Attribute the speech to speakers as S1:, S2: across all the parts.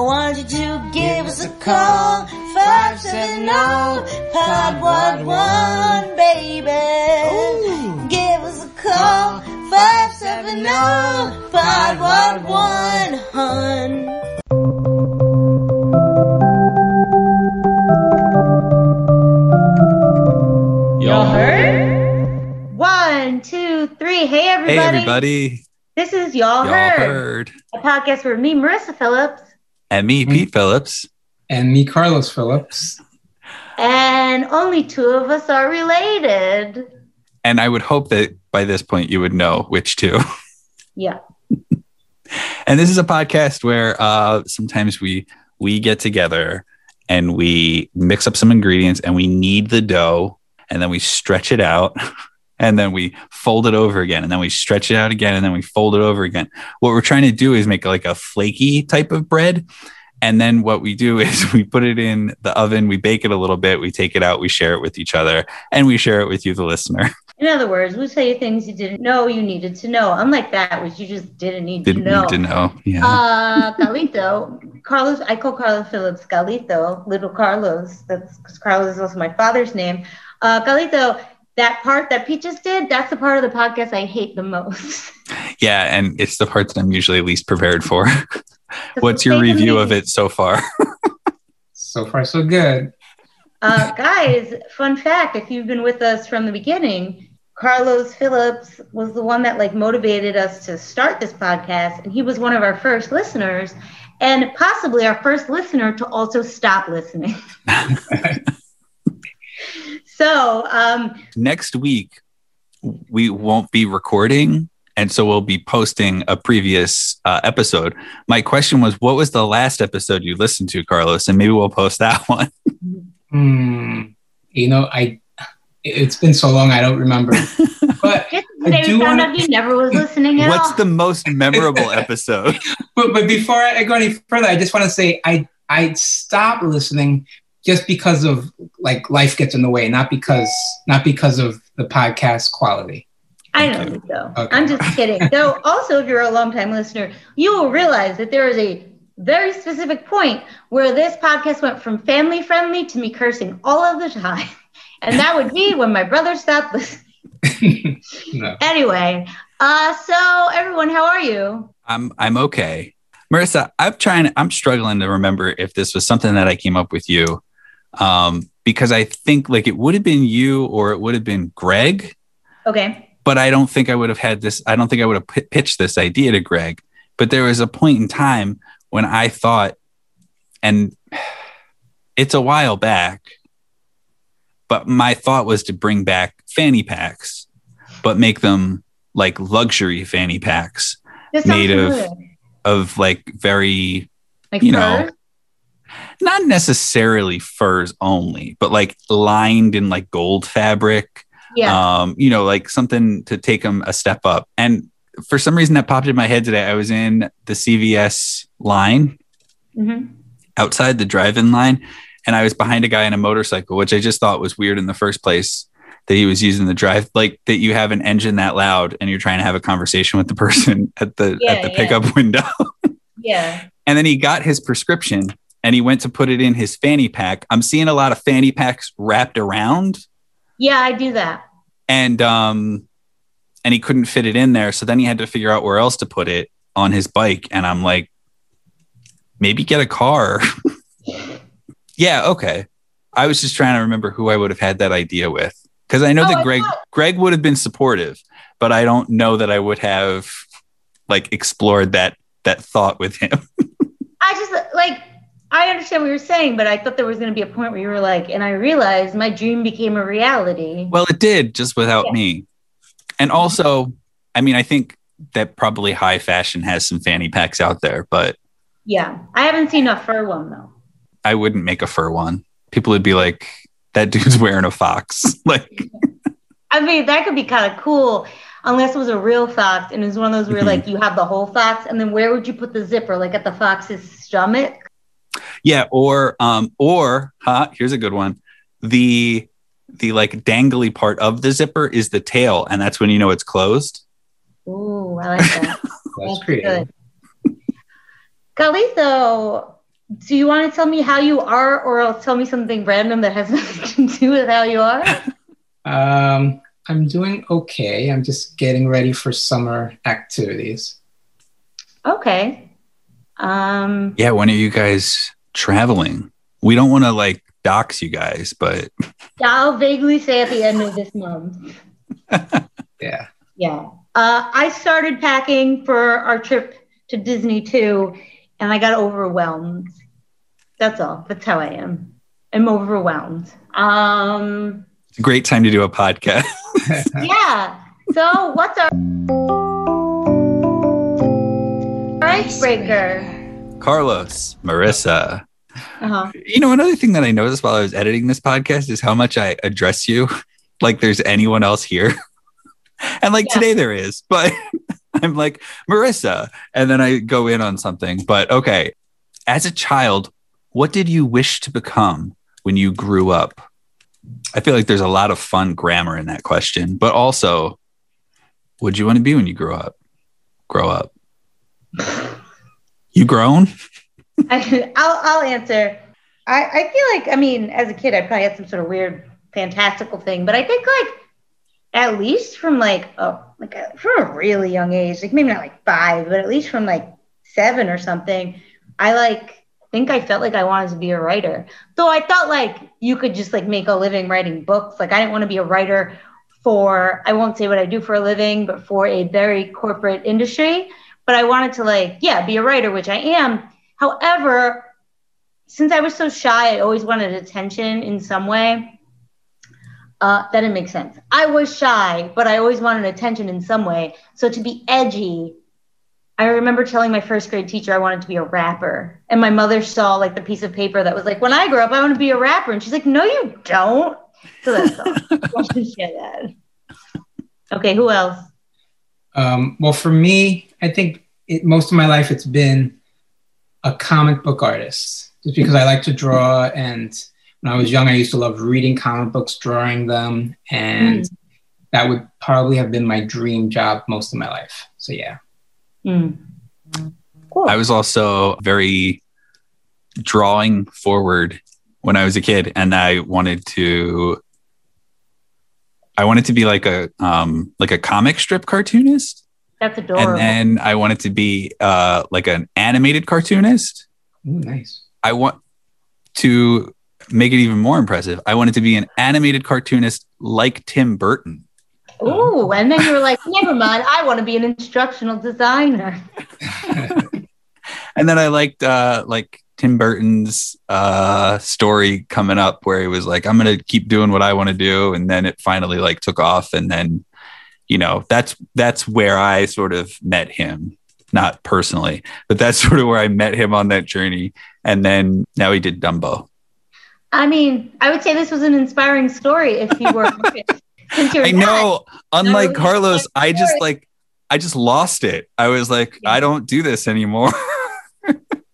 S1: I want you to oh. give us a call. 570 Pod Wad 1, baby. Give us a call. 570 Pod Wad 1, hun.
S2: Y'all heard? One, two, three. Hey, everybody.
S3: Hey, everybody.
S2: This is Y'all,
S3: Y'all
S2: heard,
S3: heard.
S2: a podcast where me, Marissa Phillips,
S3: And me, Pete Phillips.
S4: and me, Carlos Phillips.
S2: and only two of us are related.
S3: And I would hope that by this point you would know which two.
S2: Yeah.
S3: And this is a podcast where uh, sometimes we we get together and we mix up some ingredients and we knead the dough and then we stretch it out and then we fold it over again and then we stretch it out again and then we fold it over again. What we're trying to do is make like a flaky type of bread. And then what we do is we put it in the oven, we bake it a little bit, we take it out, we share it with each other, and we share it with you, the listener.
S2: In other words, we tell you things you didn't know you needed to know. Unlike that, which you just didn't need
S3: Didn't
S2: to know.
S3: need to know. Yeah.
S2: Uh, Carlito, Carlos, I call Carlos Phillips Carlito, little Carlos. That's because Carlos is also my father's name. Uh, Carlito, that part that Pete just did, that's the part of the podcast I hate the most.
S3: Yeah, and it's the part that I'm usually least prepared for. What's your review
S2: me-
S3: of it so far?
S4: So far, so good.
S2: Uh, guys, fun fact: if you've been with us from the beginning, Carlos Phillips was the one that like motivated us to start this podcast, and he was one of our first listeners, and possibly our first listener to also stop listening. so, um,
S3: Next week, we won't be recording. And so we'll be posting a previous uh, episode. My question was, what was the last episode you listened to, Carlos? And maybe we'll post that one.
S4: Hmm. You know, I. It's been so long, I don't remember. But
S2: just
S4: I do
S2: we found
S4: wanna-
S2: out he never was listening at
S3: What's
S2: all.
S3: the most memorable episode?
S4: but but before I go any further, I just want to say I I stopped listening just because of like life gets in the way, not because not because of the podcast quality.
S2: I don't
S3: you.
S2: think so.
S4: Okay.
S2: I'm just kidding. Though, also, if you're a longtime listener, you will realize that there is a very specific point where this podcast went from family friendly to me cursing all of the time. And that would be when my brother stopped listening.
S4: no.
S2: Anyway, uh, so everyone, how are you?
S3: I'm I'm okay. Marissa, I'm trying I'm struggling to remember if this was something that I came up with you. Um, because I think like it would have been you or it would have been Greg,
S2: Okay.
S3: but I don't think I would have had this. I don't think I would have p- pitched this idea to Greg. But there was a point in time when I thought, and it's a while back, but my thought was to bring back fanny packs, but make them like luxury fanny packs Made of- of like very
S2: like
S3: you know,
S2: fur?
S3: Not necessarily furs only, but like lined in like gold fabric.
S2: yeah.
S3: Um, you know, like something to take them a step up. And for some reason that popped in my head today. I was in the CVS line
S2: hmm
S3: outside the drive-in line, and I was behind a guy in a motorcycle, which I just thought was weird in the first place. That he was using the drive, like that you have an engine that loud, and you're trying to have a conversation with the person at the
S2: Yeah,
S3: at the
S2: yeah.
S3: pickup window.
S2: Yeah.
S3: And then he got his prescription and he went to put it in his fanny pack. I'm seeing a lot of fanny packs wrapped around
S2: Yeah, I do that.
S3: and um and he couldn't fit it in there. So then he had to figure out where else to put it on his bike. And I'm like, maybe get a car. yeah, okay. I was just trying to remember who I would have had that idea with. Because I know
S2: Oh,
S3: that Greg Greg would have been supportive, but I don't know that I would have like explored that that thought with him.
S2: I just like I understand what you're saying, but I thought there was going to be a point where you were like, and I realized my dream became a reality.
S3: Well, it did just without
S2: Yeah.
S3: me. And also, I mean, I think that probably high fashion has some fanny packs out there, but
S2: Yeah, I haven't seen a fur one though.
S3: I wouldn't make a fur one. People would be like, that dude's wearing a fox. like,
S2: I mean, that could be kind of cool, unless it was a real fox and it was one of those where
S3: Mhm.
S2: like you have the whole fox, and then where would you put the zipper? Like at the fox's stomach?
S3: Yeah, or um, or huh, here's a good one. The the like dangly part of the zipper is the tail, and that's when you know it's closed.
S2: Ooh, I like that.
S4: That's creative.
S2: good. Carlito, do you want to tell me how you are, or else tell me something random that has nothing to do with how you are?
S4: Um, I'm doing okay. I'm just getting ready for summer activities.
S2: Okay. Um,
S3: Yeah, when are you guys traveling? We don't want to like dox you guys, but
S2: I'll vaguely say at the end of this month.
S4: Yeah.
S2: Yeah. Uh, I started packing for our trip to Disney too, and I got overwhelmed. That's all. That's how I am. I'm overwhelmed. Um,
S3: it's a great time to do a podcast.
S2: yeah. So what's our icebreaker?
S3: Carlos, Marissa.
S2: Uh-huh.
S3: You know, another thing that I noticed while I was editing this podcast is how much I address you like there's anyone else here. and like
S2: Yeah.
S3: today there is, but I'm like, Marissa. And then I go in on something. But okay, as a child, what did you wish to become when you grew up? I feel like there's a lot of fun grammar in that question, but also, what do you want to be when you grow up? Grow up. You grown?
S2: I, I'll, I'll answer. I, I feel like, I mean, as a kid, I probably had some sort of weird, fantastical thing, but I think like at least from like a like a, from a really young age, like maybe not like five, but at least from like seven or something, I like think I felt like I wanted to be a writer. Though I thought like you could just like make a living writing books. Like I didn't want to be a writer for I won't say what I do for a living, but for a very corporate industry. But I wanted to like, yeah, be a writer, which I am. However, since I was so shy, I always wanted attention in some way. Uh, that didn't make sense. I was shy, but I always wanted attention in some way. So to be edgy, I remember telling my first grade teacher I wanted to be a rapper. And my mother saw like the piece of paper that was like, when I grow up, I want to be a rapper. And she's like, no, you don't. So that's all. I to share that. Okay, who else?
S4: Um, well, for me, I think it, most of my life it's been a comic book artist, just because I like to draw. And when I was young, I used to love reading comic books, drawing them, and that would probably have been my dream job most of my life. So yeah.
S2: Hmm. Cool.
S3: I was also very drawing forward when I was a kid, and I wanted to. I wanted to be like a um, like a comic strip cartoonist,
S2: That's adorable.
S3: and then I wanted to be uh, like an animated cartoonist.
S4: Ooh, nice.
S3: I want to make it even more impressive. I wanted to be an animated cartoonist like Tim Burton.
S2: Ooh, and then you were like, never mind, I want to be an instructional designer.
S3: and then I liked uh like Tim Burton's uh story coming up where he was like, I'm gonna keep doing what I want to do, and then it finally like took off, and then you know that's that's where I sort of met him, not personally, but that's sort of where I met him on that journey, and then now he did Dumbo.
S2: I mean, I would say this was an inspiring story if you were since you're
S3: I
S2: not.
S3: know, unlike
S2: really
S3: Carlos,
S2: like
S3: I just like I just lost it. I was like,
S2: Yeah.
S3: I don't do this anymore.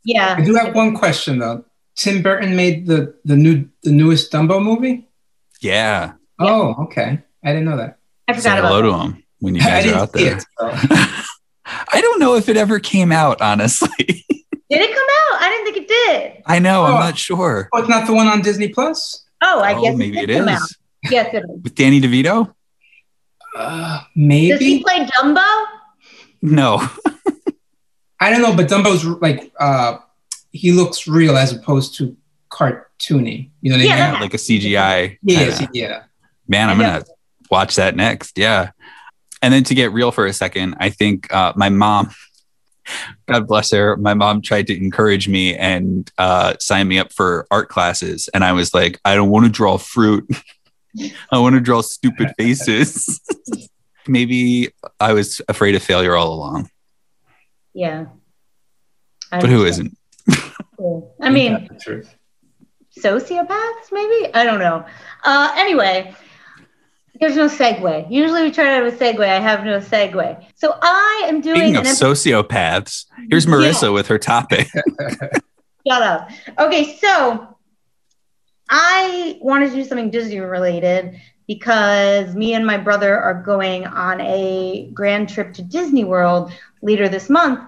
S2: Yeah.
S4: I do have one question though. Tim Burton made the the new the newest Dumbo movie.
S3: yeah,
S2: Yeah.
S4: Oh, okay. I didn't know that.
S2: I
S3: say
S2: forgot
S3: hello
S2: about
S3: to him when you guys are out there.
S4: it. so-
S3: I don't know if it ever came out, honestly.
S2: Did it come out? I didn't think it did.
S3: I know,
S4: Oh.
S3: I'm not sure.
S4: Oh, it's not the one on Disney Plus.
S2: Oh, I
S3: oh,
S2: guess
S3: maybe it
S2: did come
S3: is
S2: out. Yes, it is.
S3: with Danny DeVito.
S4: Uh, maybe.
S2: Does he play Dumbo?
S3: No,
S4: I don't know, but Dumbo's like uh, he looks real as opposed to cartoony. You know what
S2: Yeah,
S4: I mean?
S2: that-
S3: like a CGI.
S4: Yeah, yeah, yeah.
S3: Man, I'm gonna watch that next. Yeah, and then to get real for a second, I think uh, my mom. God bless her. My mom tried to encourage me and uh, sign me up for art classes, and I was like, I don't want to draw fruit. I want to draw stupid faces. Maybe I was afraid of failure all along,
S2: Yeah. I
S3: but who
S2: understand.
S3: isn't?
S2: I mean,
S4: That's the truth.
S2: sociopaths, maybe? I don't know. Uh, anyway, there's no segue. Usually we try to have a segue. I have no segue. So I am doing
S3: Speaking of
S2: an ep-
S3: sociopaths, here's Marissa with her topic.
S2: Shut up. Okay, so I wanted to do something Disney related because me and my brother are going on a grand trip to Disney World later this month.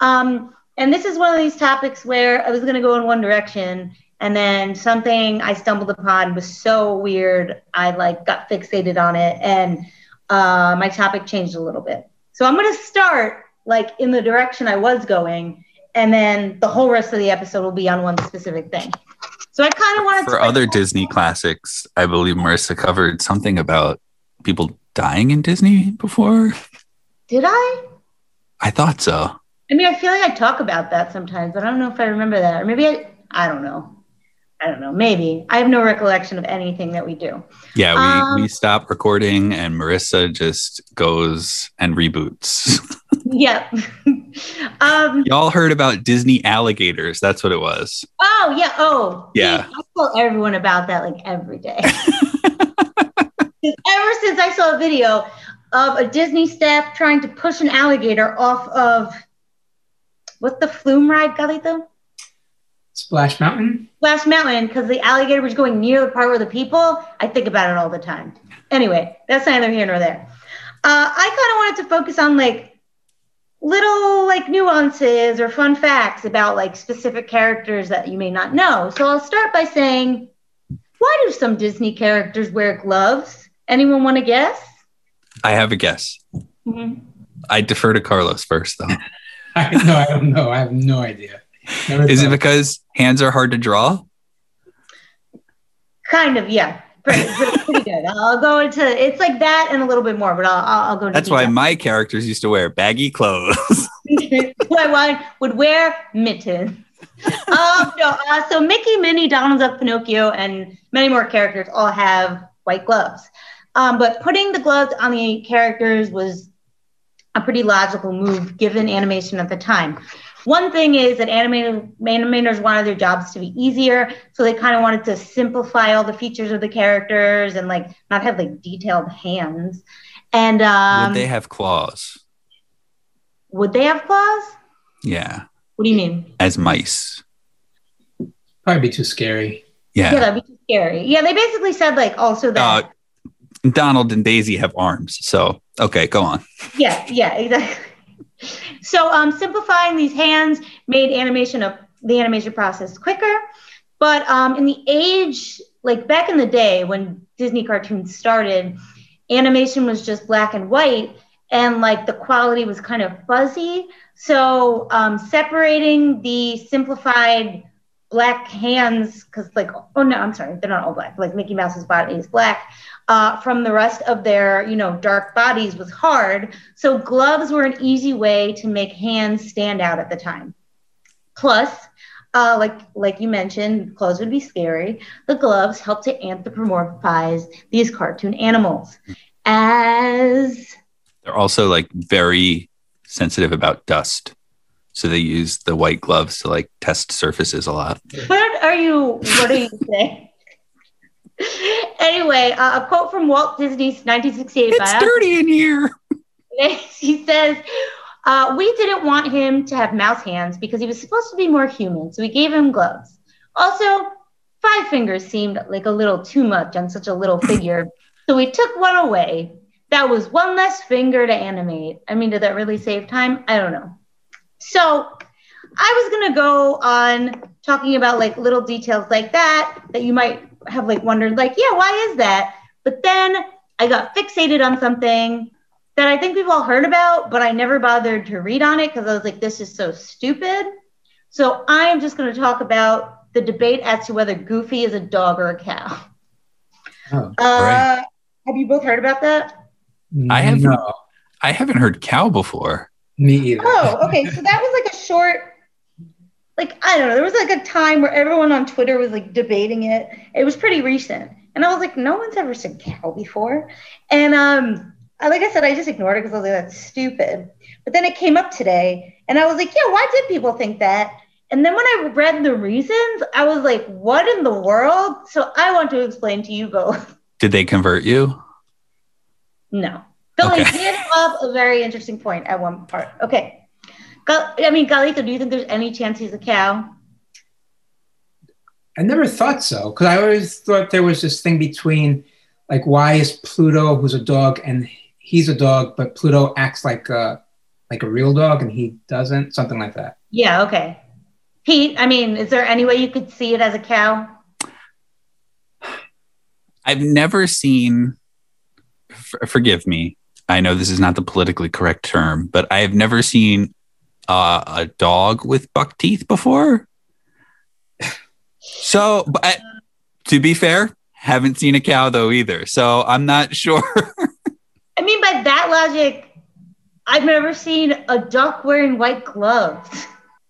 S2: Um, and this is one of these topics where I was going to go in one direction, and then something I stumbled upon was so weird, I like got fixated on it, and uh, my topic changed a little bit. So I'm going to start like in the direction I was going, and then the whole rest of the episode will be on one specific thing. So I kind of wanted
S3: For
S2: to
S3: other Disney classics, I believe Marissa covered something about people dying in Disney before.
S2: Did I?
S3: I thought so.
S2: I mean, I feel like I talk about that sometimes, but I don't know if I remember that. Or maybe I, I don't know. I don't know. Maybe. I have no recollection of anything that we do.
S3: Yeah, we,
S2: Um,
S3: we stop recording and Marissa just goes and reboots.
S2: Yeah. um,
S3: Y'all heard about Disney alligators. That's what it was.
S2: oh, yeah. Oh,
S3: Yeah.
S2: I tell everyone about that like every day. ever since I saw a video of a Disney staff trying to push an alligator off of what's the flume ride, Carlito?
S4: Splash Mountain.
S2: Splash Mountain because the alligator was going near the part where the people. I think about it all the time. Anyway, that's neither here nor there. Uh, I kind of wanted to focus on like little like nuances or fun facts about like specific characters that you may not know. So I'll start by saying, why do some Disney characters wear gloves? Anyone want to guess?
S3: I have a guess.
S2: Mhm.
S3: I defer to Carlos first, though.
S4: I no, I don't know. I have no idea. Never
S3: Is it because hands are hard to draw?
S2: Kind of, yeah. Pretty, pretty, pretty good. I'll go into it's like that and a little bit more, but I'll, I'll, I'll go. Into
S3: That's why my characters used to wear baggy clothes.
S2: who I would wear mittens. um, no, uh, so Mickey, Minnie, Donald Duck, Pinocchio, and many more characters all have white gloves. Um, but putting the gloves on the characters was a pretty logical move given animation at the time. One thing is that animator, animators wanted their jobs to be easier, so they kind of wanted to simplify all the features of the characters and like not have like detailed hands. And um,
S3: Would they have claws?
S2: would they have claws?
S3: Yeah,
S2: What do you mean?
S3: as mice.
S4: probably be too scary.
S2: Yeah,
S3: Yeah.
S2: that'd be too scary. Yeah, they basically said like also that.
S3: Uh, Donald and Daisy have arms. So, okay, go on.
S2: yeah, yeah, exactly. So um, simplifying these hands made animation of the animation process quicker. But um, in the age, like back in the day when Disney cartoons started, animation was just black and white, and like the quality was kind of fuzzy. So um, separating the simplified black hands, because like, oh no, I'm sorry, they're not all black. Like Mickey Mouse's body is black. Uh, from the rest of their, you know, dark bodies was hard. So gloves were an easy way to make hands stand out at the time. Plus, uh, like like you mentioned, clothes would be scary. The gloves help to anthropomorphize these cartoon animals as
S3: They're also like very sensitive about dust. So they use the white gloves to like test surfaces a lot.
S2: what are you what are you saying? anyway, uh, a quote from Walt Disney's 1968
S3: It's
S2: biography.
S3: dirty in here.
S2: he says, uh, We didn't want him to have mouse hands because he was supposed to be more human, so we gave him gloves. Also, five fingers seemed like a little too much on such a little figure, so we took one away. That was one less finger to animate. I mean, did that really save time? I don't know. So, I was gonna go on talking about like little details like that that you might have like wondered, like, yeah, why is that? But then I got fixated on something that I think we've all heard about, but I never bothered to read on it because I was like, this is so stupid. So I'm just going to talk about the debate as to whether Goofy is a dog or a cow.
S4: Oh,
S2: Uh, Have you both heard about that?
S3: I have-
S4: no,
S3: I haven't heard cow before.
S4: Me either.
S2: Oh, okay. So that was like a short, like, I don't know. There was like a time where everyone on Twitter was like debating it. It was pretty recent. And I was like, no one's ever said cow before. And um, I, like I said, I just ignored it because I was like, that's stupid. But then it came up today, and I was like, yeah, why did people think that? And then when I read the reasons, I was like, what in the world? So I want to explain to you both.
S3: Did they convert you?
S2: No. Though
S3: Okay.
S2: I did have a very interesting point at one part. Okay. I mean, Carlito, do you think there's any chance he's a cow?
S4: I never thought so because I always thought there was this thing between, like, why is Pluto, who's a dog, and he's a dog, but Pluto acts like a like a real dog and he doesn't, something like that.
S2: Yeah, okay. Pete, I mean, is there any way you could see it as a cow?
S3: I've never seen, f- forgive me, I know this is not the politically correct term, but I have never seen uh, a dog with buck teeth before. So, but I, to be fair, haven't seen a cow though either. So I'm not sure.
S2: I mean, by that logic, I've never seen a duck wearing white gloves.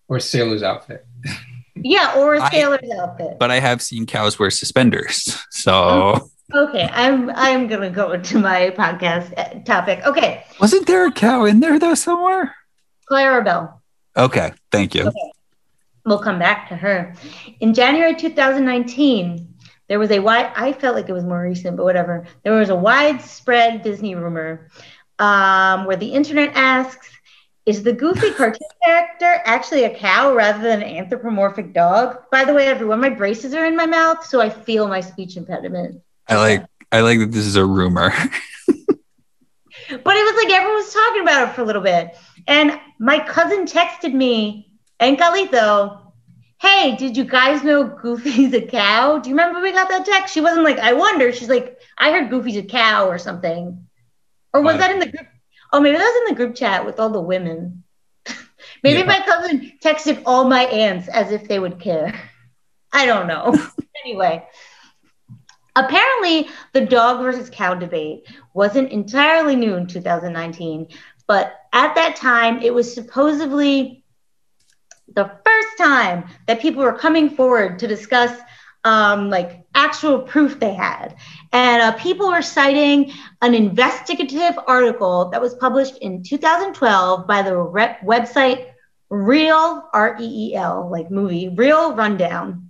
S4: Or sailor's outfit.
S2: Yeah, or a
S3: I-
S2: sailor's outfit.
S3: but I have seen cows wear suspenders. So
S2: Okay, I'm I'm gonna go into my podcast uh, topic. Okay,
S3: wasn't there a cow in there though somewhere?
S2: Clarabelle.
S3: Okay, thank you.
S2: We'll come back to her. In January 2019, there was a wide, I felt like it was more recent, but whatever. There was a widespread Disney rumor um, where the internet asks, is the goofy cartoon character actually a cow rather than an anthropomorphic dog? By the way, everyone, my braces are in my mouth, so I feel my speech impediment.
S3: I like I like that this is a rumor.
S2: But it was like everyone was talking about it for a little bit. And my cousin texted me, and Carlito, hey, did you guys know Goofy's a cow? Do you remember we got that text? She wasn't like, I wonder. She's like, I heard Goofy's a cow or something. Or was
S4: What?
S2: that in the group? Oh, maybe that was in the group chat with all the women. maybe
S4: Yeah.
S2: my cousin texted all my aunts as if they would care. I don't know. anyway. Apparently, the dog versus cow debate wasn't entirely new in 2019, but at that time, it was supposedly the first time that people were coming forward to discuss um, like actual proof they had. And uh, people were citing an investigative article that was published in 2012 by the website Reel, R E E L, like movie, Reel Rundown.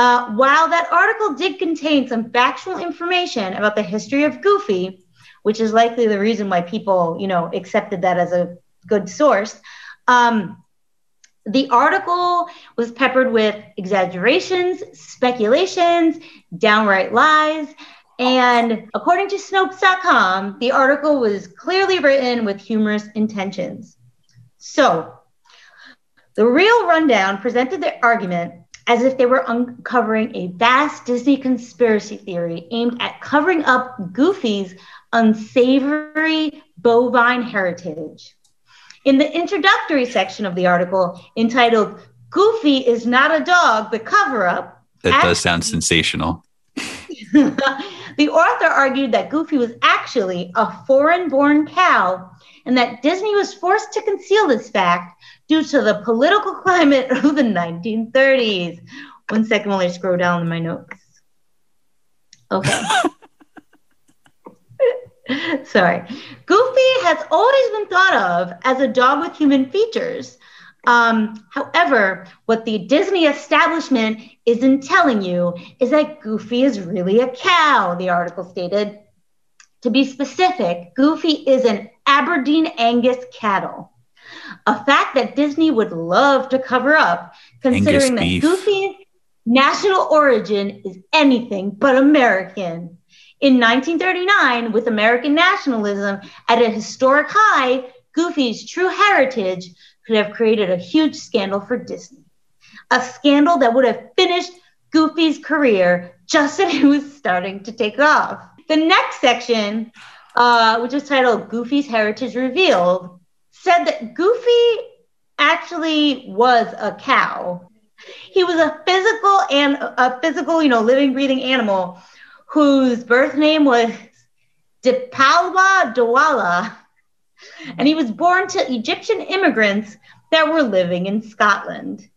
S2: Uh, while that article did contain some factual information about the history of Goofy, which is likely the reason why people, you know, accepted that as a good source, um, the article was peppered with exaggerations, speculations, downright lies, and according to Snopes.com, the article was clearly written with humorous intentions. So, the Reel Rundown presented their argument as if they were uncovering a vast Disney conspiracy theory aimed at covering up Goofy's unsavory bovine heritage. In the introductory section of the article entitled Goofy is not a dog, the cover up,
S3: That does sound sensational.
S2: the author argued that Goofy was actually a foreign born cow and that Disney was forced to conceal this fact due to the political climate of the 1930s. One second while I scroll down in my notes. Okay. Sorry. Goofy has always been thought of as a dog with human features. Um, however, what the Disney establishment isn't telling you is that Goofy is really a cow, the article stated. To be specific, Goofy is an Aberdeen Angus cattle, a fact that Disney would love to cover up, considering that. Goofy's national origin is anything but American. In 1939, with American nationalism at a historic high, Goofy's true heritage could have created a huge scandal for Disney. A scandal that would have finished Goofy's career just as he was starting to take off. The next section, uh, which is titled Goofy's Heritage Revealed, said that Goofy actually was a cow. He was a physical and a physical, you know, living, breathing animal whose birth name was Dipalwa Dawala. And he was born to Egyptian immigrants that were living in Scotland.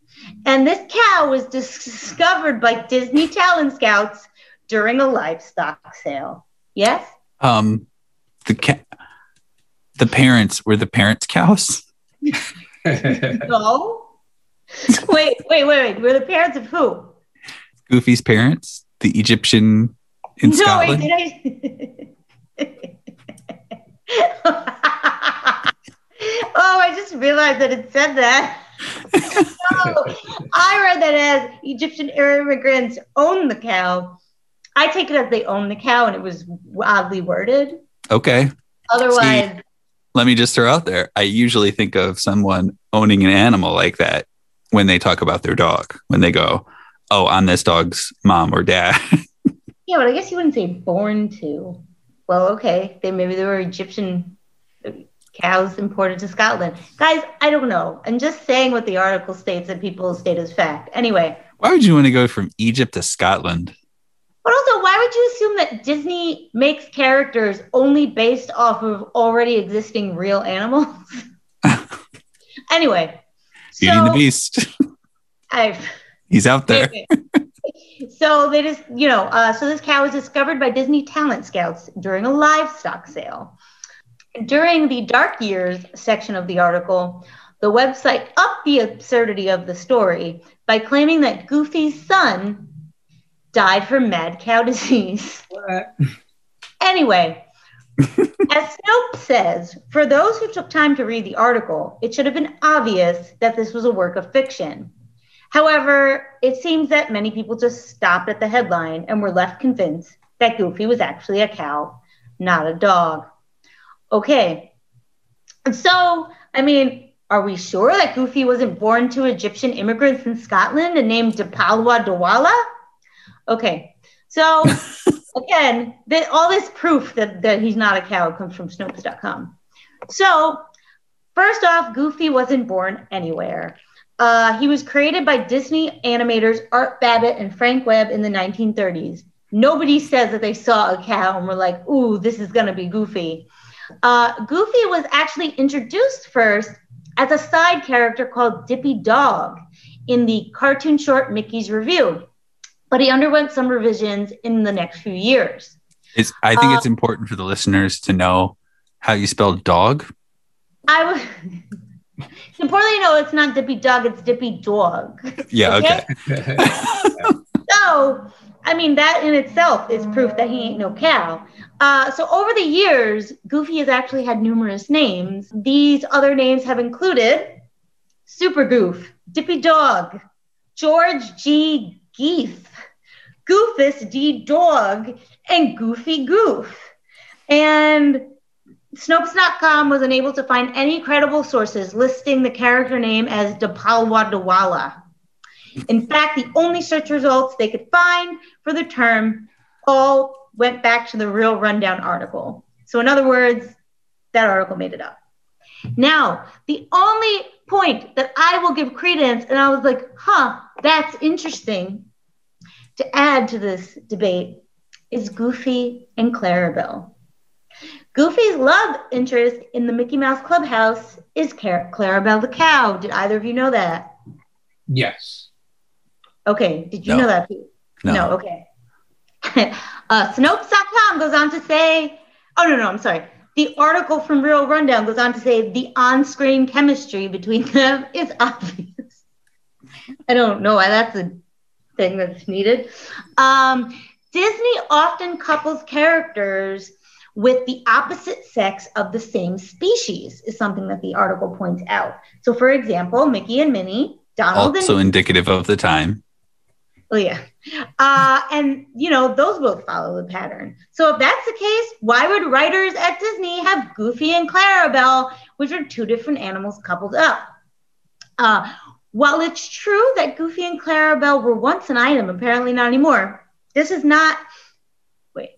S2: And this cow was discovered by Disney talent scouts during a livestock sale. Yes?
S3: Um, the ca- the parents were the parents' cows.
S2: No? wait, wait, wait, wait. We're the parents of who?
S3: Goofy's parents, the Egyptian in
S2: no,
S3: Scotland.
S2: wait, did I? oh, I just realized that it said that. so I read that as Egyptian immigrants own the cow. I take it as they own the cow, and it was oddly worded.
S3: Okay,
S2: Otherwise,
S3: let me just throw out there. I usually think of someone owning an animal like that when they talk about their dog. When they go, "Oh, I'm this dog's mom or dad."
S2: Yeah, but I guess you wouldn't say born to. Well, okay, they maybe they were Egyptian cows imported to Scotland. Guys, I don't know. I'm just saying what the article states that people state as fact. Anyway,
S3: Why would you want to go from Egypt to Scotland?
S2: but also, why would you assume that Disney makes characters only based off of already existing real animals? anyway,
S3: Beauty and the Beast.
S2: I've
S3: He's out there.
S2: so they just, you know, uh, so this cow was discovered by Disney talent scouts during a livestock sale. During the dark years section of the article, the website upped the absurdity of the story by claiming that Goofy's son died from mad cow disease.
S4: What?
S2: Anyway, as Snopes says, for those who took time to read the article, it should have been obvious that this was a work of fiction. However, it seems that many people just stopped at the headline and were left convinced that Goofy was actually a cow, not a dog. Okay. And so, I mean, are we sure that Goofy wasn't born to Egyptian immigrants in Scotland and named Depalwa Dawala? Okay. So, again, the, all this proof that, that he's not a cow comes from Snopes.com. So, first off, Goofy wasn't born anywhere. Uh, he was created by Disney animators Art Babbitt and Frank Webb in the 1930s. Nobody says that they saw a cow and were like, ooh, this is going to be Goofy. Uh, Goofy was actually introduced first as a side character called Dippy Dawg in the cartoon short Mickey's Revue, but he underwent some revisions in the next few years.
S3: It's, I think
S2: Uh,
S3: it's important for the listeners to know how you spell dog.
S2: I was it's important to know it's not Dippy Dog, it's Dippy Dawg.
S3: Yeah, okay.
S2: Okay. So, I mean, that in itself is proof that he ain't no cow. Uh, so, over the years, Goofy has actually had numerous names. These other names have included Super Goof, Dippy Dawg, George G. Geef, Goofus D. Dawg, and Goofy Goof. And Snopes.com was unable to find any credible sources listing the character name as Dapalwa Dawala. In fact, the only search results they could find for the term all went back to the Reel Rundown article. So, in other words, that article made it up. Now, the only point that I will give credence, and I was like, huh, that's interesting to add to this debate, is Goofy and Clarabelle. Goofy's love interest in the Mickey Mouse Clubhouse is Car- Clarabelle the cow. Did either of you know that?
S4: yes.
S2: Okay. Did you
S3: No.
S2: know that? Pete?
S3: No.
S2: Okay. uh, Snopes.com goes on to say, oh, no, no, I'm sorry. The article from Reel Rundown goes on to say the on screen chemistry between them is obvious. I don't know why that's a thing that's needed. Um, Disney often couples characters with the opposite sex of the same species, is something that the article points out. So, for example, Mickey and Minnie, Donald
S3: Also
S2: and
S3: indicative of the time.
S2: Oh yeah. Uh, and you know, those both follow the pattern. So if that's the case, why would writers at Disney have Goofy and Clarabelle, which are two different animals coupled up? Uh, while it's true that Goofy and Clarabelle were once an item, apparently not anymore. This is not wait.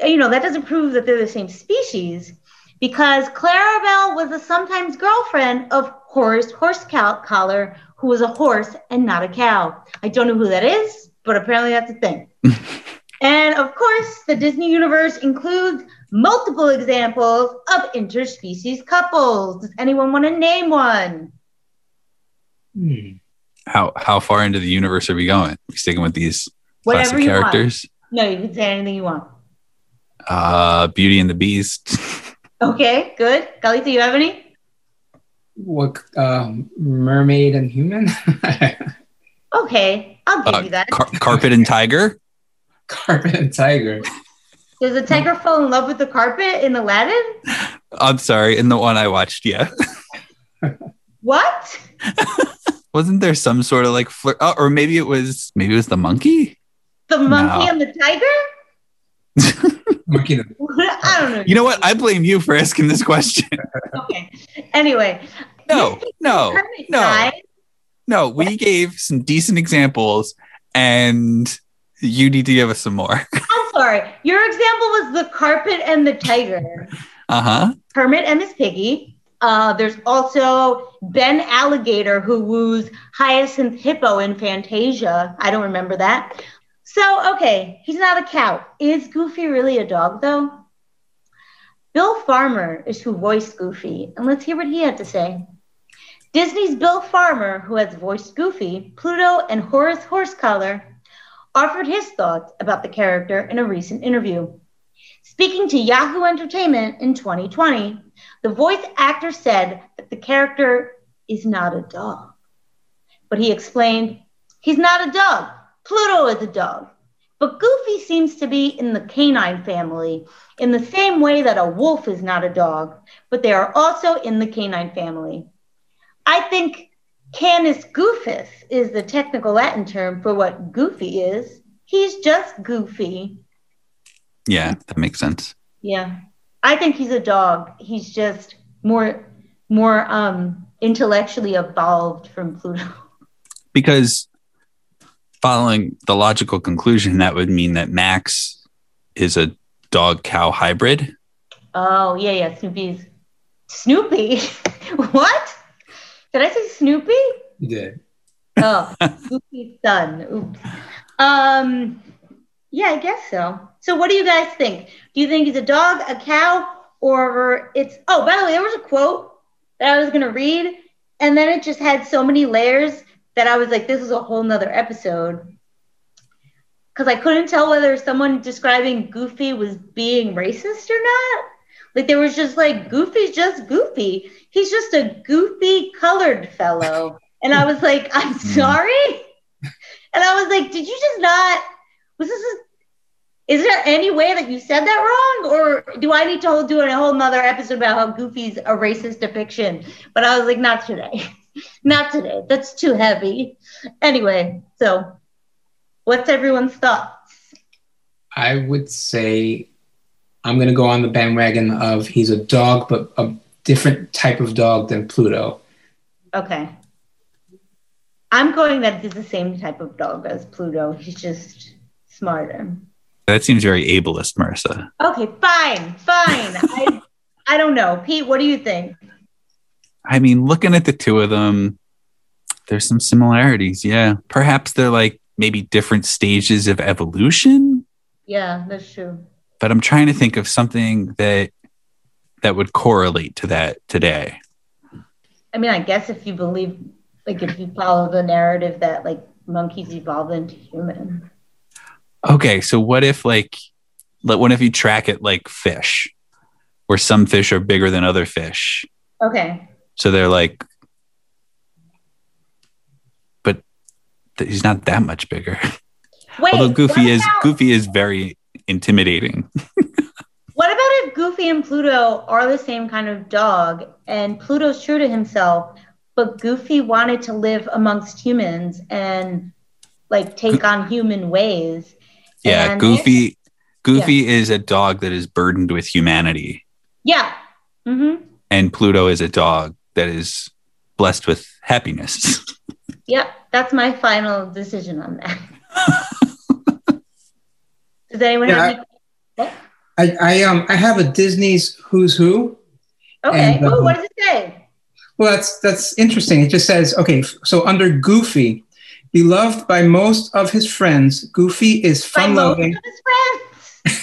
S2: You know, that doesn't prove that they're the same species because Clarabelle was a sometimes girlfriend of Horace Horsecollar, who was a horse and not a cow. I don't know who that is, but apparently that's a thing. and of course, the Disney universe includes multiple examples of interspecies couples. Does anyone want to name one?
S4: Hmm.
S3: How how far into the universe are we going? we sticking with these
S2: Whatever
S3: classic
S2: you want.
S3: characters?
S2: No, you can say anything you want.
S3: Uh, Beauty and the Beast.
S2: Okay, good. Carlito, you have any?
S4: What um, mermaid and human?
S2: Okay, I'll give
S3: Uh,
S2: you that.
S3: Car- Carpet and Tiger.
S4: Carpet and tiger.
S2: Does the tiger fall in love with the carpet in Aladdin?
S3: I'm sorry, in the one I watched, yeah.
S2: What?
S3: Wasn't there some sort of like flirt? Oh, or maybe it was maybe it was the monkey.
S2: The monkey
S3: No.
S2: and the tiger?
S4: Monkey.
S2: I don't know.
S3: You know what? I blame you for asking this question.
S2: Okay. Anyway.
S3: No, no, no.
S2: guy-
S3: no. We gave some decent examples, and you need to give us some more.
S2: I'm sorry. Your example was the carpet and the tiger.
S3: Uh huh.
S2: Kermit and Miss Piggy. Uh, there's also Ben Ali Gator who woos Hyacinth Hippo in Fantasia. I don't remember that. So, okay, he's not a cow. Is Goofy really a dog, though? Bill Farmer is who voiced Goofy, and let's hear what he had to say. Disney's Bill Farmer, who has voiced Goofy, Pluto, and Horace Horsecollar, offered his thoughts about the character in a recent interview. Speaking to Yahoo Entertainment in 2020, the voice actor said that the character is not a dog. But he explained, he's not a dog. Pluto is a dog. But Goofy seems to be in the canine family in the same way that a wolf is not a dog, but they are also in the canine family. I think Canis goofus is the technical Latin term for what Goofy is. He's just Goofy.
S3: Yeah, that makes sense.
S2: Yeah. I think he's a dog. He's just more more um intellectually evolved from Pluto.
S3: Because following the logical conclusion, that would mean that Max is a dog cow hybrid.
S2: Oh, yeah, yeah, Snoopy's Snoopy. what? Did I say Snoopy?
S4: You did.
S2: Oh, Goofy's son. Oops. Um yeah, I guess so. So what do you guys think? Do you think he's a dog, a cow, or it's oh, by the way, there was a quote that I was gonna read, and then it just had so many layers that I was like, this is a whole nother episode. Cause I couldn't tell whether someone describing Goofy was being racist or not. Like there was just like Goofy's just Goofy. He's just a goofy colored fellow. And I was like, I'm hmm. sorry. And I was like, did you just not was this a, is there any way that you said that wrong? Or do i need to hold, do a whole nother episode about how goofy's a racist depiction? But i was like not today. Not today. That's too heavy. Anyway so what's everyone's thoughts?
S4: I would say I'm going to go on the bandwagon of he's a dog, but a different type of dog than Pluto.
S2: okay i'm going that he's the same type of dog as pluto he's just smarter
S3: That seems very ableist, Marissa.
S2: okay fine fine I, I don't know pete what do you think
S3: I mean, looking at the two of them, there's some similarities. Yeah. Perhaps they're like maybe different stages of evolution,
S2: yeah that's true
S3: but I'm trying to think of something that that would correlate to that today.
S2: I mean, I guess if you believe, like, if you follow the narrative that like monkeys evolved into human.
S3: Okay, so what if like what if you track it like fish, where some fish are bigger than other fish?
S2: Okay.
S3: So they're like, but he's not that much bigger.
S2: Wait.
S3: Although Goofy is
S2: about-
S3: Goofy is very intimidating.
S2: What about if Goofy and Pluto are the same kind of dog, and Pluto's true to himself, but Goofy wanted to live amongst humans and like take on human ways?
S3: Yeah,
S2: And-
S3: Goofy Goofy is a dog that is burdened with humanity,
S2: Yeah. Mm-hmm.
S3: and Pluto is a dog that is blessed with happiness.
S2: Yep. That's my final decision on that. Does anyone
S4: Yeah,
S2: have any?
S4: I, I um I have a Disney's Who's Who.
S2: Okay.
S4: and,
S2: Ooh,
S4: um,
S2: what does it say?
S4: Well, that's that's interesting. It just says okay. So under Goofy, beloved by most of his friends, Goofy is fun-loving.
S2: of his friends.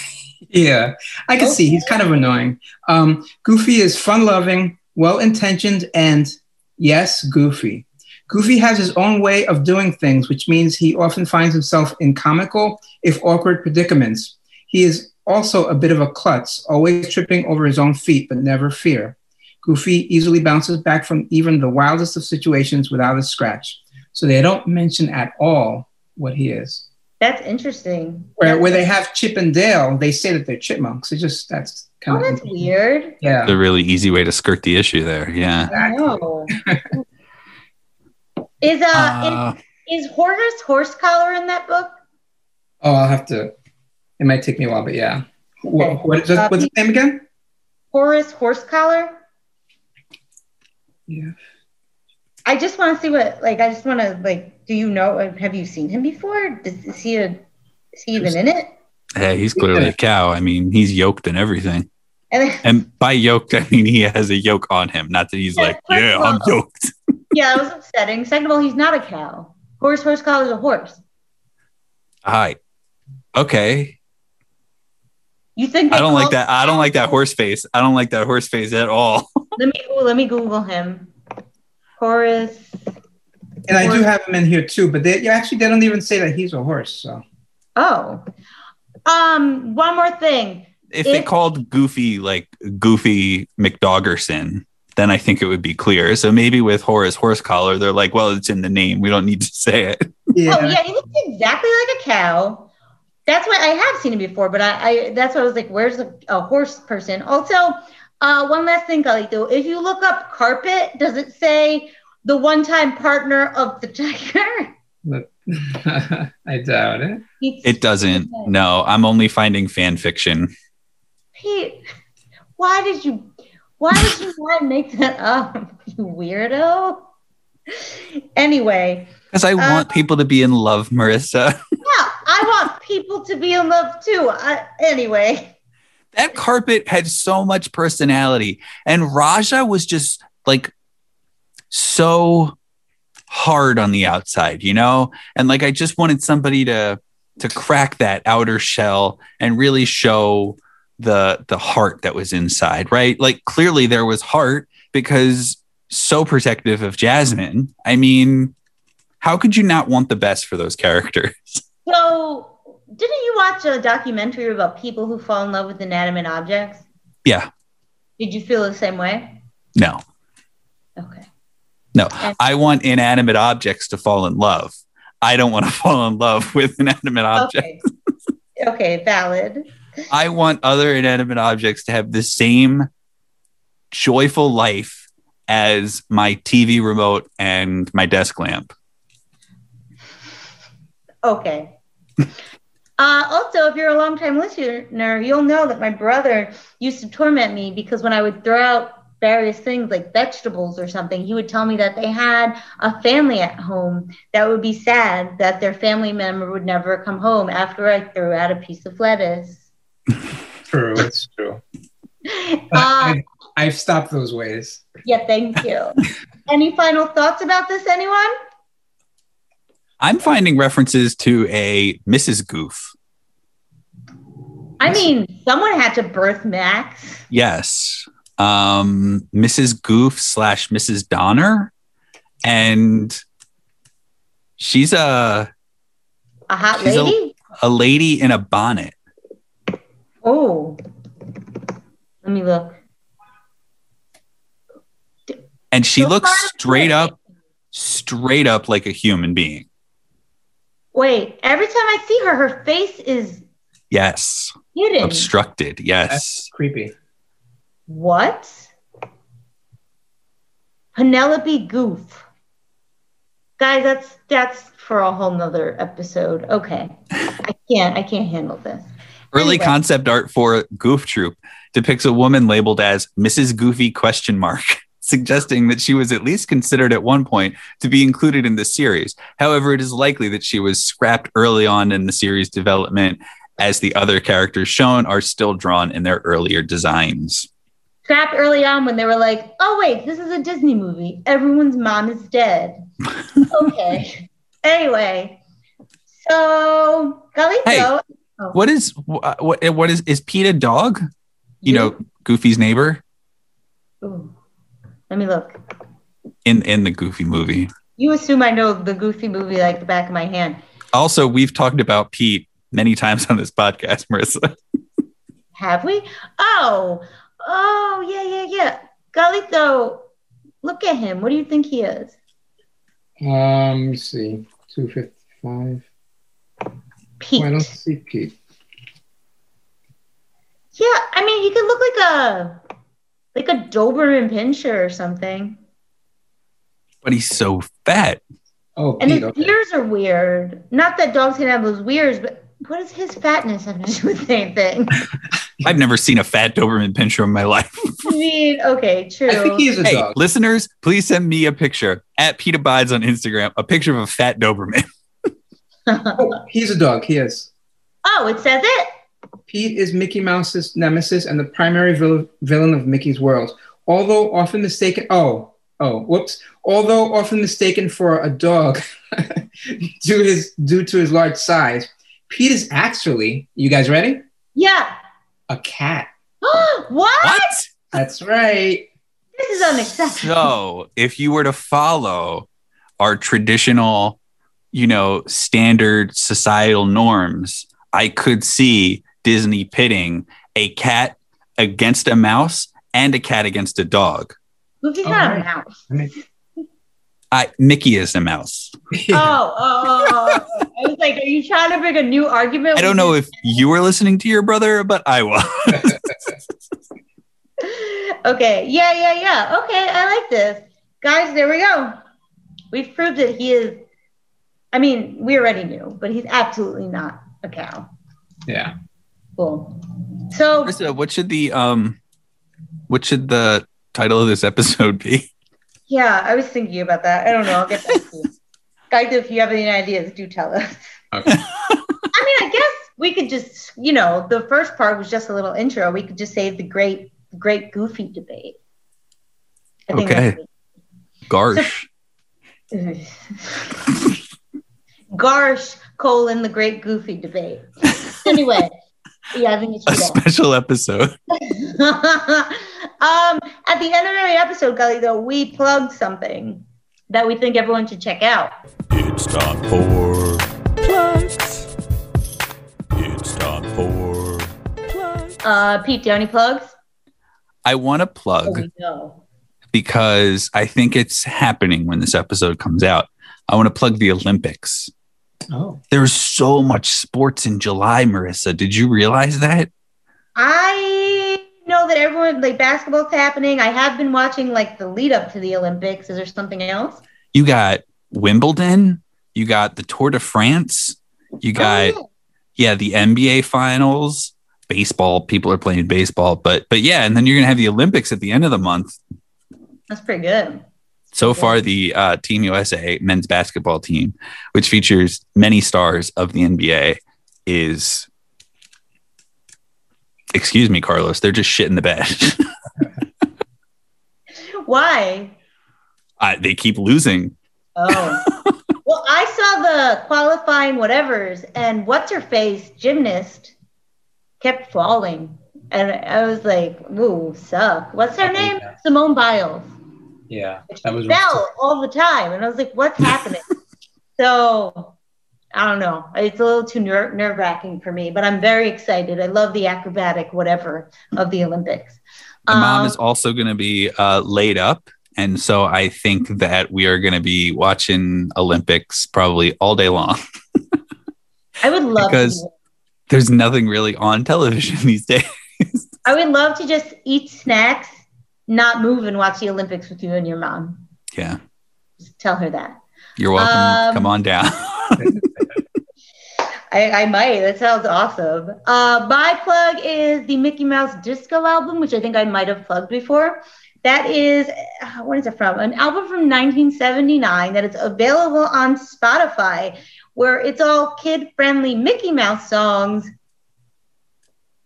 S4: Yeah, I can see he's kind of annoying. Um, Goofy is fun-loving, well-intentioned, and yes, Goofy. Goofy has his own way of doing things, which means he often finds himself in comical, if awkward, predicaments. He is also a bit of a klutz, always tripping over his own feet, but never fear. Goofy easily bounces back from even the wildest of situations without a scratch. So they don't mention at all what he is.
S2: That's interesting.
S4: Where, where they have Chip and Dale, they say that they're chipmunks. It just that's kind
S2: Oh,
S4: of
S2: that's weird.
S4: Yeah.
S3: the really easy way to skirt the issue there. Yeah.
S2: I know. is uh,
S3: Uh,
S2: is, is Horace Horsecollar in that book?
S4: Oh, I'll have to. It might take me a while, but yeah. What, what is that,
S2: Uh,
S4: what's his name again?
S2: Horace Horsecollar.
S4: Yeah.
S2: I just want to see what, like, I just want to, like, do you know, have you seen him before? Is, is he a, is he even in it?
S3: Hey, he's clearly a cow. I mean, he's yoked and everything.
S2: And then,
S3: And by yoked, I mean he has a yoke on him. Not that he's
S2: Yeah,
S3: like, yeah,
S2: of
S3: I'm yoked.
S2: Yeah, it was upsetting. Second of all, he's not a cow. Horace Horsecollar is a horse.
S3: Hi. Okay.
S2: You think
S3: I don't like that. I don't like that horse face. I don't like that horse face at all.
S2: Let me ooh, let me Google him. Horace.
S4: And I do have him in here too, but they yeah, actually they don't even say that he's a horse. So
S2: Oh. Um, one more thing.
S3: If they called Goofy like Goofy McDoggerson, then I think it would be clear. So maybe with Horace Horsecollar, they're like, well, it's in the name. We don't need to say it.
S4: yeah,
S2: Oh yeah, he looks exactly like a cow. That's why I have seen him before, but I, I that's why I was like, where's a, a horse person? Also, uh, one last thing, Carlito. If you look up carpet, does it say the one-time partner of the tiger?
S4: I doubt it.
S2: It's-
S3: It doesn't. No, I'm only finding fan fiction.
S2: Pete, why did you why did you not make that up, you weirdo? Anyway,
S3: Because I
S2: Uh,
S3: want people to be in love, Marissa.
S2: yeah, I want people to be in love too. I, anyway,
S3: that carpet had so much personality. And Rajah was just like so hard on the outside, you know? And like I just wanted somebody to to crack that outer shell and really show the the heart that was inside, right? Like clearly there was heart because so protective of Jasmine. I mean, how could you not want the best for those characters?
S2: so didn't you watch a documentary about people who fall in love with inanimate objects?
S3: Yeah.
S2: Did you feel the same way?
S3: No.
S2: Okay.
S3: No, I want inanimate objects to fall in love. I don't want to fall in love with inanimate objects.
S2: Okay. okay, valid.
S3: I want other inanimate objects to have the same joyful life as my TV remote and my desk lamp.
S2: Okay. Uh, also, if you're a longtime listener, you'll know that my brother used to torment me because when I would throw out various things like vegetables or something, he would tell me that they had a family at home that would be sad that their family member would never come home after I threw out a piece of lettuce.
S4: True, it's true.
S2: Uh,
S4: I, I've stopped those ways.
S2: yeah, thank you. Any final thoughts about this, anyone?
S3: I'm finding references to a Mrs. Goof.
S2: I mean, someone had to birth Max.
S3: Yes. Um, Mrs. Goof slash Mrs. Donner. And she's a
S2: A hot
S3: She's a-
S2: lady?
S3: a lady in a bonnet.
S2: Oh. Let me look.
S3: And she
S2: So
S3: looks straight
S2: good.
S3: up, straight up like a human being.
S2: Wait, every time I see her, her face is
S3: Yes.
S2: hidden.
S3: Obstructed. Yes.
S4: That's creepy.
S2: What? Penelope Goof. Guys, that's that's for a whole nother episode. Okay. I can't I can't handle this.
S3: Early
S2: Anyway.
S3: concept art for Goof Troop depicts a woman labeled as Mrs. Goofy question mark, suggesting that she was at least considered at one point to be included in the series. However, it is likely that she was scrapped early on in the series development as the other characters shown are still drawn in their earlier designs.
S2: Scrapped early on when they were like, oh wait, this is a Disney movie. Everyone's mom is dead. okay. Anyway. So Carlito.
S3: Hey. What is wh- what what is is Pete a dog? You know, Goofy's neighbor
S2: Ooh. Let me look.
S3: in in the Goofy movie.
S2: You assume I know the goofy movie like the back of my hand.
S3: Also, we've talked about Pete many times on this podcast, Marissa.
S2: Have we? Oh, oh, yeah, yeah, yeah. Carlito, look at him. What do you think he is?
S4: Um, let me see. 255.
S2: Pete.
S4: Oh, I don't see Pete.
S2: Yeah, I mean, he could look like a like a Doberman Pinscher or something.
S3: But he's so fat.
S4: Oh,
S2: And
S4: Pete.
S2: his
S4: Okay.
S2: ears are weird. Not that dogs can have those ears, but what does his fatness have to do with anything?
S3: I've never seen a fat Doberman pinscher in my life.
S2: I mean, okay, true.
S4: I think he is a
S3: hey,
S4: dog.
S3: listeners, please send me a picture at Pete Abides on Instagram, a picture of a fat Doberman.
S4: Oh, he's a dog. He is.
S2: oh, it says it.
S4: Pete is Mickey Mouse's nemesis and the primary vil- villain of Mickey's world. Although often mistaken, oh, oh, whoops. Although often mistaken for a dog due his due to his large size, Pete is actually, you guys ready?
S2: Yeah.
S4: A cat.
S2: what?
S3: What?
S4: That's right.
S2: This is unacceptable.
S3: So, if you were to follow our traditional, you know, standard societal norms, I could see Disney pitting a cat against a mouse and a cat against a dog.
S2: Goofy's
S4: Oh,
S2: not
S4: right.
S2: a mouse.
S4: I mean,
S3: I Mickey is a mouse.
S2: Oh, oh, oh, oh, oh. I was like, are you trying to bring a new argument?
S3: I don't know if you were listening to your brother, but I was.
S2: okay. Yeah, yeah, yeah. Okay, I like this. Guys, there we go. We've proved that he is I mean, we already knew, but he's absolutely not a cow.
S4: yeah.
S2: Cool. So
S3: Marissa, what should the um, what should the title of this episode be?
S2: yeah, I was thinking about that. I don't know. I'll get back to you. Guys, if you have any ideas, do tell us.
S4: Okay.
S2: I mean, I guess we could just, you know, the first part was just a little intro. We could just say the great, great goofy debate. I
S3: Okay. Garsh.
S2: that's- Garsh colon the great goofy debate. Anyway, yeah, I think it's
S3: A
S2: should. go.
S3: special episode.
S2: um, at the end of every episode, Gully, though, we plugged something that we think everyone should check out.
S5: It's time for plugs. It's time for plugs.
S2: Uh, Pete, do you have any plugs?
S3: I want to
S2: Oh,
S3: plug
S2: we know.
S3: because I think it's happening when this episode comes out. I want to plug the Olympics.
S4: Oh.
S3: There's so much sports in July, Marissa. Did you realize that?
S2: I know that everyone like basketball's happening. I have been watching like the lead up to the Olympics. Is there something else?
S3: You got Wimbledon, you got the Tour de France, you got
S2: Oh,
S3: yeah, the NBA finals, baseball, people are playing baseball, but but yeah, and then you're going to have the Olympics at the end of the month.
S2: That's pretty good.
S3: So far, the uh, Team USA men's basketball team, which features many stars of the NBA, is excuse me, Carlos. They're just shit in the bed.
S2: Why?
S3: I, they keep losing.
S2: Oh. well, I saw the qualifying whatevers, and what's her face gymnast kept falling, and I was like, "Ooh, suck." What's her name? Simone Biles.
S4: Yeah.
S2: She
S4: That was
S2: fell all the time, and I was like, "What's happening?" so I don't know. It's a little too ner- nerve wracking for me, but I'm very excited. I love the acrobatic whatever of the Olympics.
S3: My mom
S2: Um,
S3: is also going to be uh, laid up. And so I think that we are going to be watching Olympics probably all day long.
S2: I would love
S3: because-
S2: to.
S3: There's nothing really on television these days.
S2: I would love to just eat snacks, not move, and watch the Olympics with you and your mom.
S3: Yeah.
S2: Just tell her that.
S3: You're welcome.
S2: Um,
S3: Come on down.
S2: I, I might. That sounds awesome. Uh, my plug is the Mickey Mouse Disco album, which I think I might have plugged before. That is, uh, what is it from? An album from 1979 that is available on Spotify, where it's all kid friendly Mickey Mouse songs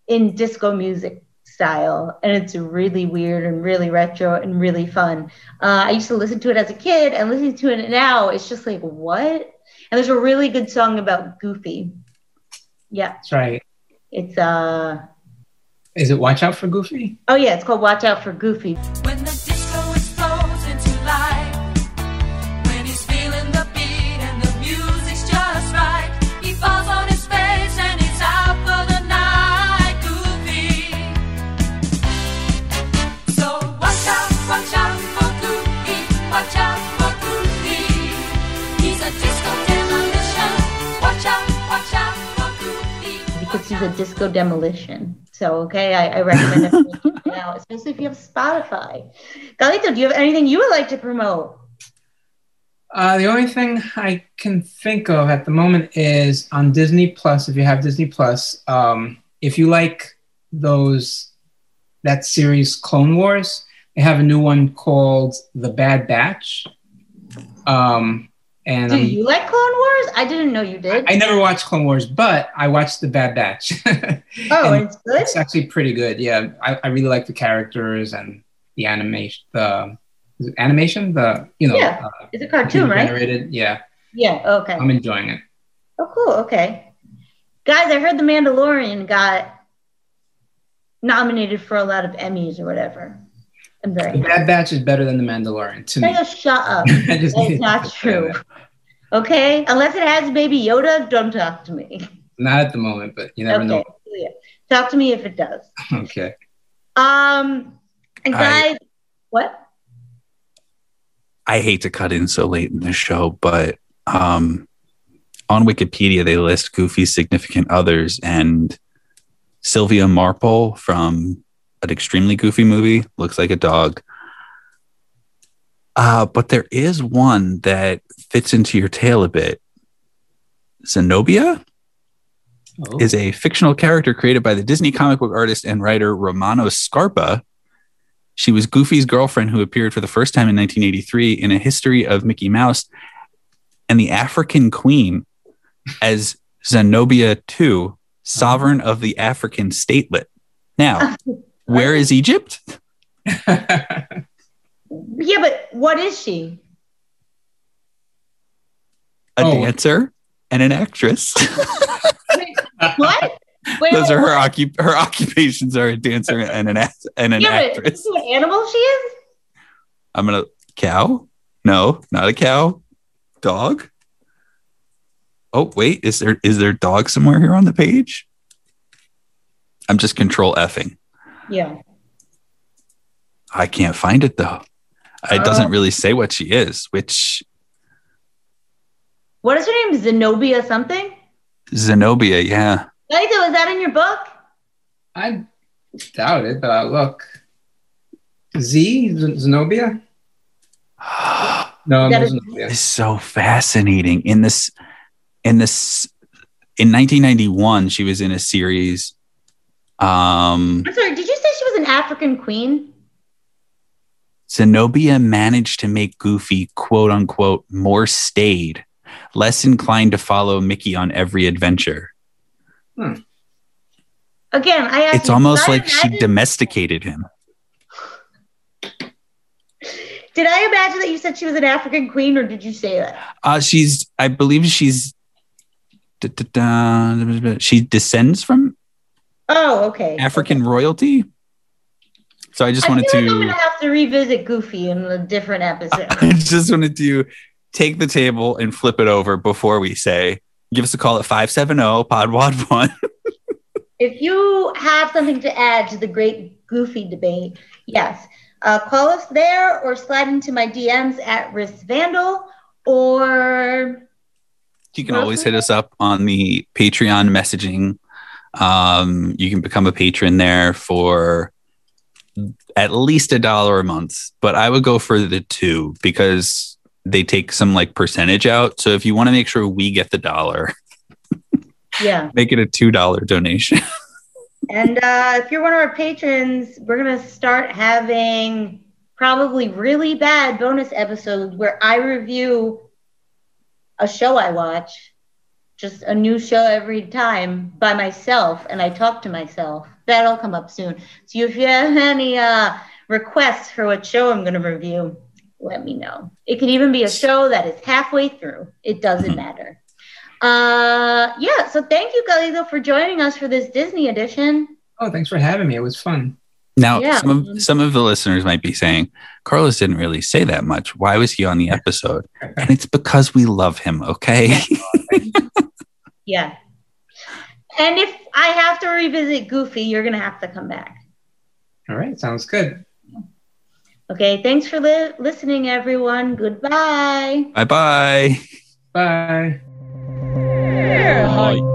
S2: in disco music style. And it's really weird and really retro and really fun. Uh, I used to listen to it as a kid, and listening to it now, it's just like, what? And there's a really good song about Goofy. Yeah,
S4: That's right.
S2: it's uh
S4: Is it Watch Out for Goofy?
S2: oh yeah, it's called Watch Out for Goofy.
S6: When
S2: Because a disco demolition. So okay, I, I recommend it out, especially if you have Spotify. Carlito, do you have anything you would like to promote?
S4: Uh, the only thing I can think of at the moment is on Disney Plus. If you have Disney Plus, um, if you like those that series Clone Wars. They have a new one called The Bad Batch. Um, and
S2: Do
S4: I'm-
S2: you like Clone Wars? I didn't know you did.
S4: I never watched Clone Wars, but I watched The Bad Batch.
S2: oh,
S4: and
S2: it's good.
S4: it's actually pretty good. Yeah, I, I really like the characters and the animation. The is it animation, the you know,
S2: Yeah,
S4: uh,
S2: It's a cartoon, right?
S4: generated. Yeah,
S2: Yeah. Okay.
S4: I'm enjoying it.
S2: Oh, cool. Okay. Guys, I heard The Mandalorian got nominated for a lot of Emmys or whatever. I'm
S4: The
S2: very
S4: Bad Batch is better than The Mandalorian to me.
S2: Just shut up.
S4: I just
S2: That's not true. Okay? Unless it has Baby Yoda, don't talk to me.
S4: Not at the moment, but you never
S2: okay.
S4: know.
S2: Yeah. Talk to me if it does.
S4: Okay.
S2: Um, and
S3: I-
S2: guys, what?
S3: I hate to cut in so late in the show, but um, on Wikipedia they list Goofy's significant others, and Sylvia Marpole from an extremely goofy movie looks like a dog. Uh, but there is one that fits into your tale a bit. Zenobia
S4: Oh.
S3: is a fictional character created by the Disney comic book artist and writer Romano Scarpa. She was Goofy's girlfriend who appeared for the first time in 1983 in A History of Mickey Mouse and the African Queen as Zenobia II, sovereign of the African statelet. Now, where is Egypt?
S2: Yeah, but what is she?
S3: A
S4: Oh.
S3: dancer and an actress.
S2: What? Wait,
S3: Those
S2: wait,
S3: are her occup- her occupations are a dancer and an act- and an
S2: yeah,
S3: actress.
S2: you know what animal she is?
S3: I'm gonna cow. No, not a cow. Dog. Oh wait, is there is there dog somewhere here on the page? I'm just control effing.
S2: Yeah.
S3: I can't find it though. It
S2: Oh.
S3: doesn't really say what she is. Which
S2: What is her name? Zenobia something?
S3: Zenobia? Yeah.
S2: Laito, is that in your book?
S4: I doubt it, but I'll look. Z Z- Zenobia? No,
S2: That
S4: no Zenobia.
S3: is so fascinating. In this, in this, in 1991, she was in a series. Um,
S2: I'm sorry, did you African queen?
S3: Zenobia managed to make Goofy, quote unquote, more staid, less inclined to follow Mickey on every adventure.
S2: Again, I asked
S3: It's
S2: you,
S3: almost
S2: did I
S3: like she domesticated him.
S2: Did I imagine that you said she was an African queen, or did you say that?
S3: Uh, she's, I believe she's, da, da, da, she descends from
S2: Oh, okay.
S3: African royalty. So I just
S2: I
S3: wanted
S2: feel like I'm
S3: to.
S2: gonna have to revisit Goofy in a different episode.
S3: I just wanted to take the table and flip it over before we say, give us a call at 570 Podwad 1.
S2: if you have something to add to the great Goofy debate, yes, uh, call us there or slide into my DMs at Risk Vandal or
S3: You can always hit us up on the Patreon messaging. Um, you can become a patron there for at least a dollar a month, but I would go for the two because they take some like percentage out. So if you want to make sure we get the dollar,
S2: yeah.
S3: make it a $2 donation.
S2: And uh, if you're one of our patrons, we're gonna start having probably really bad bonus episodes where I review a show I watch, just a new show every time by myself, and I talk to myself. That'll come up soon. So if you have any uh, requests for what show I'm gonna review, let me know. It can even be a show that is halfway through. It doesn't matter. Uh, yeah. So thank you, Carlito, for joining us for this Disney edition.
S4: Oh, thanks for having me. It was fun.
S3: Now,
S2: Yeah.
S3: some of some of the listeners might be saying, Carlos didn't really say that much. Why was he on the episode? And it's because we love him, okay?
S2: Yeah and if I have to revisit Goofy, you're going to have to come back.
S4: All right, sounds good.
S2: Okay, thanks for li- listening, everyone. Goodbye.
S3: Bye-bye. Bye.
S4: Bye.